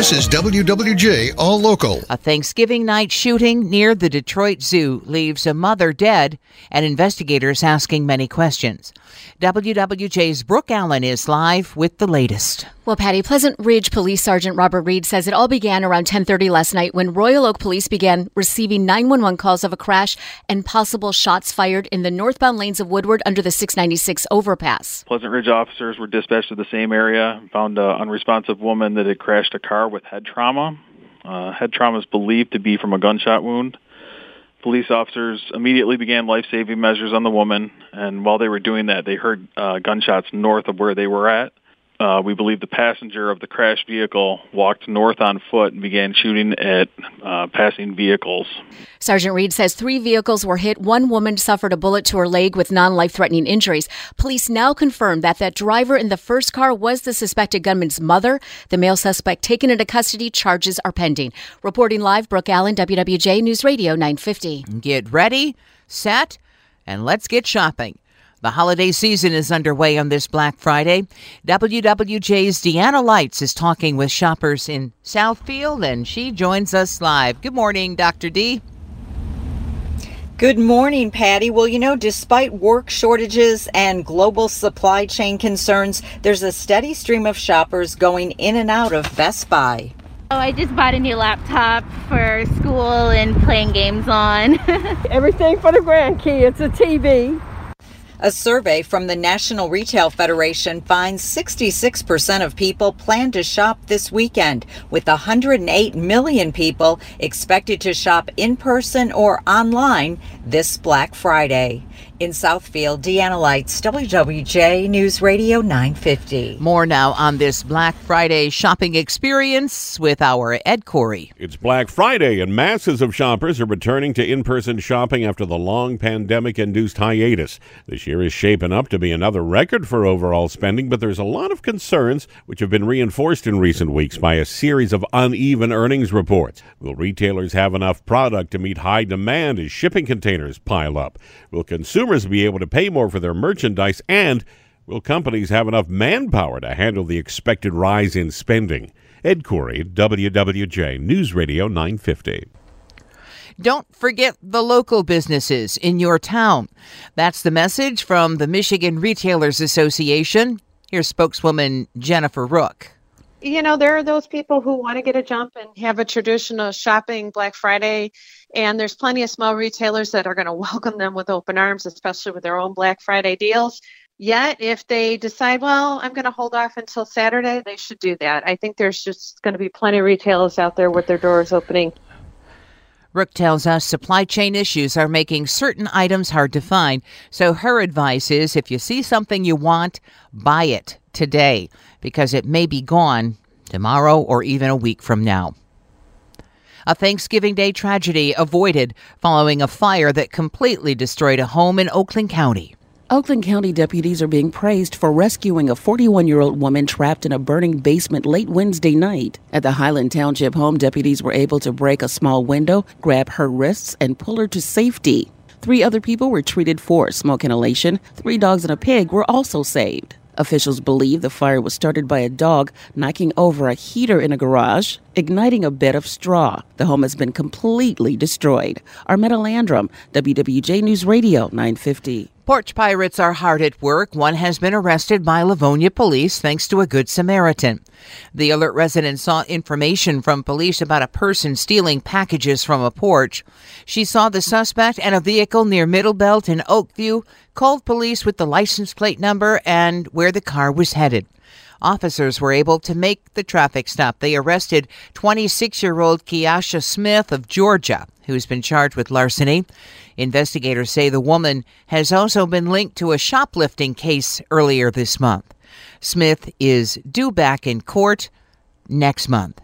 This is WWJ All Local. A Thanksgiving night shooting near the Detroit Zoo leaves a mother dead and investigators asking many questions. WWJ's Brooke Allen is live with the latest. Well, Patty, Pleasant Ridge Police Sergeant Robert Reed says it all began around 10:30 last night when Royal Oak Police began receiving 911 calls of a crash and possible shots fired in the northbound lanes of Woodward under the 696 overpass. Pleasant Ridge officers were dispatched to the same area, found an unresponsive woman that had crashed a car with head trauma. Uh, head trauma is believed to be from a gunshot wound. Police officers immediately began life-saving measures on the woman, and while they were doing that, they heard uh, gunshots north of where they were at. Uh, we believe the passenger of the crashed vehicle walked north on foot and began shooting at uh, passing vehicles. Sergeant Reed says three vehicles were hit. One woman suffered a bullet to her leg with non life threatening injuries. Police now confirm that that driver in the first car was the suspected gunman's mother. The male suspect taken into custody. Charges are pending. Reporting live, Brooke Allen, WWJ News Radio 950. Get ready, set, and let's get shopping. The holiday season is underway on this Black Friday. WWJ's Deanna Lites is talking with shoppers in Southfield, and she joins us live. Good morning, Dr. D. Good morning, Patty. Well, you know, despite work shortages and global supply chain concerns, there's a steady stream of shoppers going in and out of Best Buy. Oh, I just bought a new laptop for school and playing games on. Everything for the grandkids, It's a TV. A survey from the National Retail Federation finds 66% of people plan to shop this weekend, with 108 million people expected to shop in person or online this Black Friday. In Southfield, Deanna Lites, WWJ News Radio 950. More now on this Black Friday shopping experience with our Ed Corey. It's Black Friday, and masses of shoppers are returning to in person shopping after the long pandemic induced hiatus. This year is shaping up to be another record for overall spending, but there's a lot of concerns which have been reinforced in recent weeks by a series of uneven earnings reports. Will retailers have enough product to meet high demand as shipping containers pile up? Will consumers be able to pay more for their merchandise? And will companies have enough manpower to handle the expected rise in spending? Ed Corey, WWJ News Radio 950. Don't forget the local businesses in your town. That's the message from the Michigan Retailers Association. Here's spokeswoman Jennifer Rook. You know, there are those people who want to get a jump and have a traditional shopping Black Friday, and there's plenty of small retailers that are going to welcome them with open arms, especially with their own Black Friday deals. Yet, if they decide, well, I'm going to hold off until Saturday, they should do that. I think there's just going to be plenty of retailers out there with their doors opening Rook tells us supply chain issues are making certain items hard to find. So her advice is if you see something you want, buy it today because it may be gone tomorrow or even a week from now. A Thanksgiving Day tragedy avoided following a fire that completely destroyed a home in Oakland County. Oakland County deputies are being praised for rescuing a 41 year old woman trapped in a burning basement late Wednesday night. At the Highland Township home, deputies were able to break a small window, grab her wrists, and pull her to safety. Three other people were treated for smoke inhalation. Three dogs and a pig were also saved. Officials believe the fire was started by a dog knocking over a heater in a garage, igniting a bed of straw. The home has been completely destroyed. Armetta Landrum, WWJ News Radio 950. Porch pirates are hard at work. One has been arrested by Livonia police thanks to a good Samaritan. The alert resident saw information from police about a person stealing packages from a porch. She saw the suspect and a vehicle near Middlebelt in Oakview, called police with the license plate number and where the car was headed. Officers were able to make the traffic stop. They arrested 26 year old Kiasha Smith of Georgia, who's been charged with larceny. Investigators say the woman has also been linked to a shoplifting case earlier this month. Smith is due back in court next month.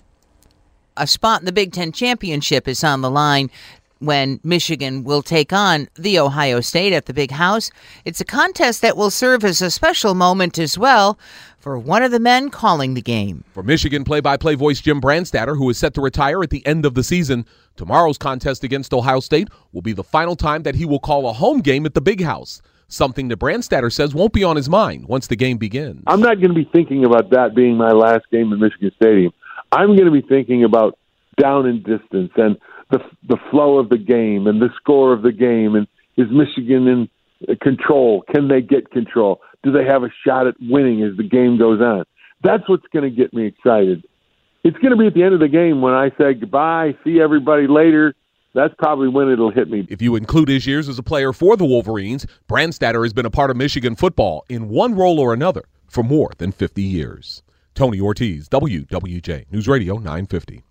A spot in the Big Ten Championship is on the line when Michigan will take on the Ohio State at the Big House. It's a contest that will serve as a special moment as well for one of the men calling the game. For Michigan play by play voice Jim Brandstatter, who is set to retire at the end of the season, tomorrow's contest against Ohio State will be the final time that he will call a home game at the Big House. Something that Brandstatter says won't be on his mind once the game begins. I'm not going to be thinking about that being my last game in Michigan Stadium. I'm going to be thinking about down and distance and the the flow of the game and the score of the game and is Michigan in control? Can they get control? Do they have a shot at winning as the game goes on? That's what's going to get me excited. It's going to be at the end of the game when I say goodbye, see everybody later. That's probably when it'll hit me. If you include his years as a player for the Wolverines, Brandstatter has been a part of Michigan football in one role or another for more than 50 years. Tony Ortiz, WWJ, News Radio 950.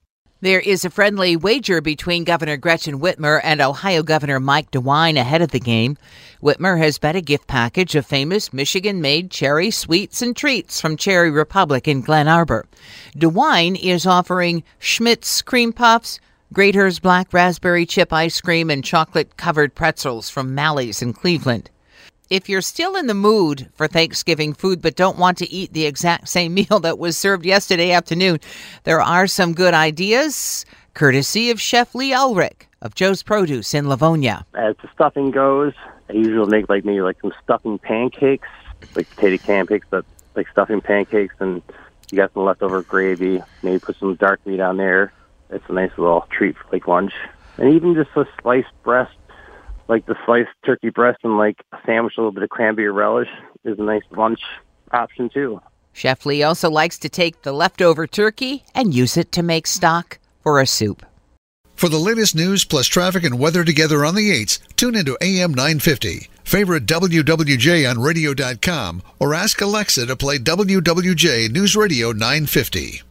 There is a friendly wager between Governor Gretchen Whitmer and Ohio Governor Mike DeWine ahead of the game. Whitmer has bet a gift package of famous Michigan made cherry sweets and treats from Cherry Republic in Glen Arbor. DeWine is offering Schmidt's cream puffs, Graeter's black raspberry chip ice cream, and chocolate covered pretzels from Malley's in Cleveland. If you're still in the mood for Thanksgiving food but don't want to eat the exact same meal that was served yesterday afternoon, there are some good ideas, courtesy of Chef Lee Ulrich of Joe's Produce in Livonia. As the stuffing goes, I usually make like maybe like some stuffing pancakes, like potato pancakes, but like stuffing pancakes, and you got some leftover gravy. Maybe put some dark meat on there. It's a nice little treat for like lunch, and even just a sliced breast like the sliced turkey breast and like a sandwich, a little bit of cranberry relish is a nice lunch option too. Chef Lee also likes to take the leftover turkey and use it to make stock for a soup. For the latest news plus traffic and weather together on the 8s, tune into AM 950. Favorite WWJ on radio.com or ask Alexa to play WWJ News Radio 950.